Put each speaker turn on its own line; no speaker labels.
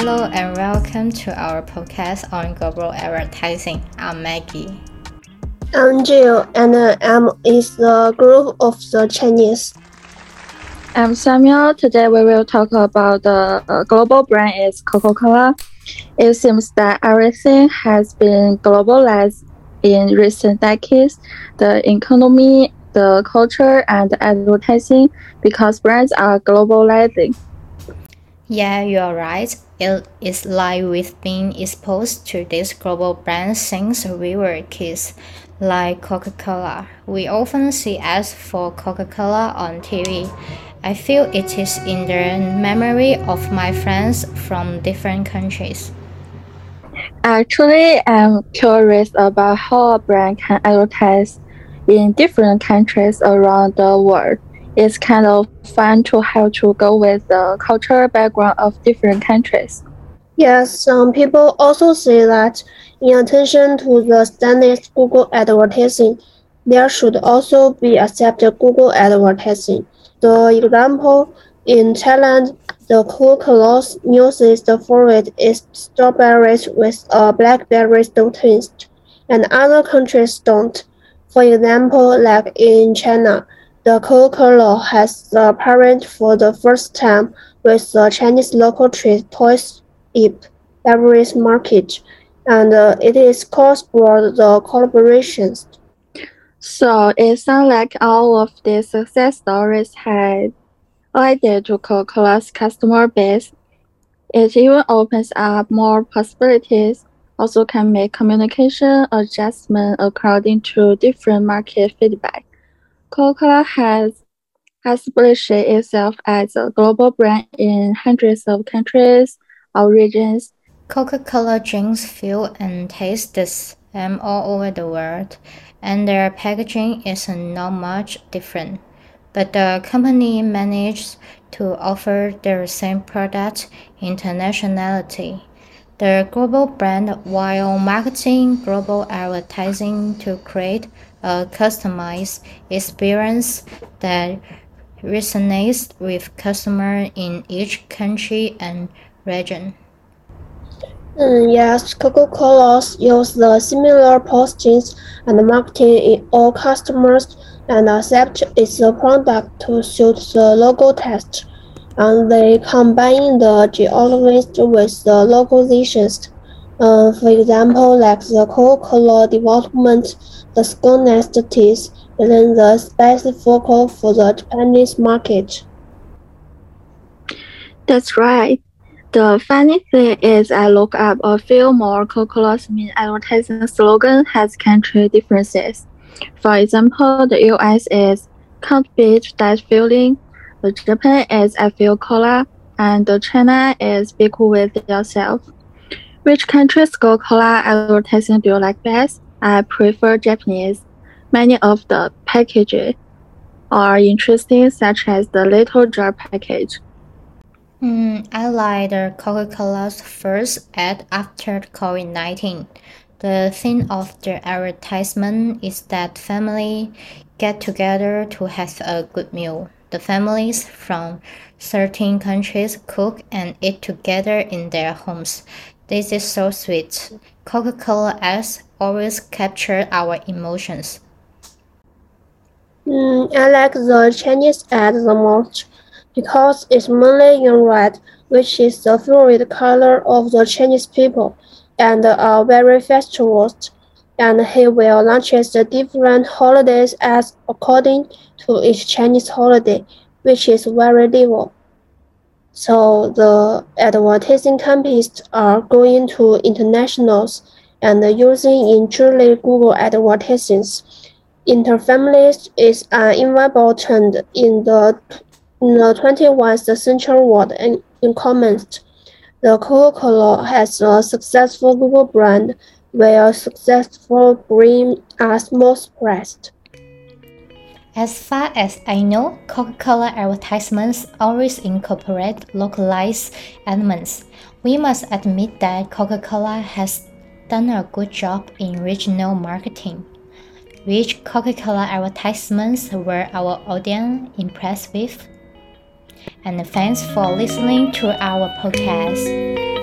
Hello and welcome to our podcast on global advertising. I'm Maggie.
I'm Jill, and M is the group of the Chinese.
I'm Samuel. Today we will talk about the uh, global brand is Coca-Cola. It seems that everything has been globalized in recent decades. The economy, the culture, and advertising because brands are globalizing.
Yeah, you're right. It is like we've been exposed to these global brands since we were kids, like Coca Cola. We often see ads for Coca Cola on TV. I feel it is in the memory of my friends from different countries.
Actually, I'm curious about how a brand can advertise in different countries around the world it's kind of fun to have to go with the cultural background of different countries.
Yes, some people also say that in addition to the standard global advertising, there should also be accepted global advertising. The example in Thailand, the Coca-Cola's newest favorite is strawberries with a blackberry twist, and other countries don't. For example, like in China, the Coca-Cola has appeared for the first time with the Chinese local trade Toys Ip beverage market, and uh, it is cause for the collaborations.
So it sounds like all of these success stories had added to Coca-Cola's customer base. It even opens up more possibilities. Also, can make communication adjustment according to different market feedback. Coca-Cola has established itself as a global brand in hundreds of countries or regions.
Coca-Cola drinks feel and taste the same all over the world, and their packaging is not much different. But the company managed to offer their same product internationality. The global brand while marketing global advertising to create a customized experience that resonates with customers in each country and region.
Mm, yes, Coca-Cola use the similar postings and marketing in all customers and accept its product to suit the local taste. And they combine the geography with the localizations. Uh, for example, like the Coca-Cola development the school nest is within the specific focal for the Japanese market.
That's right. The funny thing is I look up a few more Coca-Cola's main advertising slogan has country differences. For example, the US is Can't beat that feeling, the Japan is I feel cola, and China is Be cool with yourself. Which country's Coca-Cola advertising do you like best? I prefer Japanese. Many of the packages are interesting, such as the little jar package.
Mm, I like the Coca-Cola's first ad after COVID-19. The theme of the advertisement is that family get together to have a good meal. The families from certain countries cook and eat together in their homes. This is so sweet. Coca-Cola ads always capture our emotions.
Mm, I like the Chinese ad the most because it's mainly in red, which is the favorite color of the Chinese people, and are very festivals. And he will launch the different holidays as according to each Chinese holiday, which is very liberal. So the advertising companies are going to internationals and using internally global advertisements. Interfamilies is an inevitable trend in the, in the 21st century world and in comments. The Coca-Cola has a successful global brand where successful brand are most pressed.
As far as I know, Coca-Cola advertisements always incorporate localized elements. We must admit that Coca-Cola has done a good job in regional marketing. Which Coca-Cola advertisements were our audience impressed with? And thanks for listening to our podcast.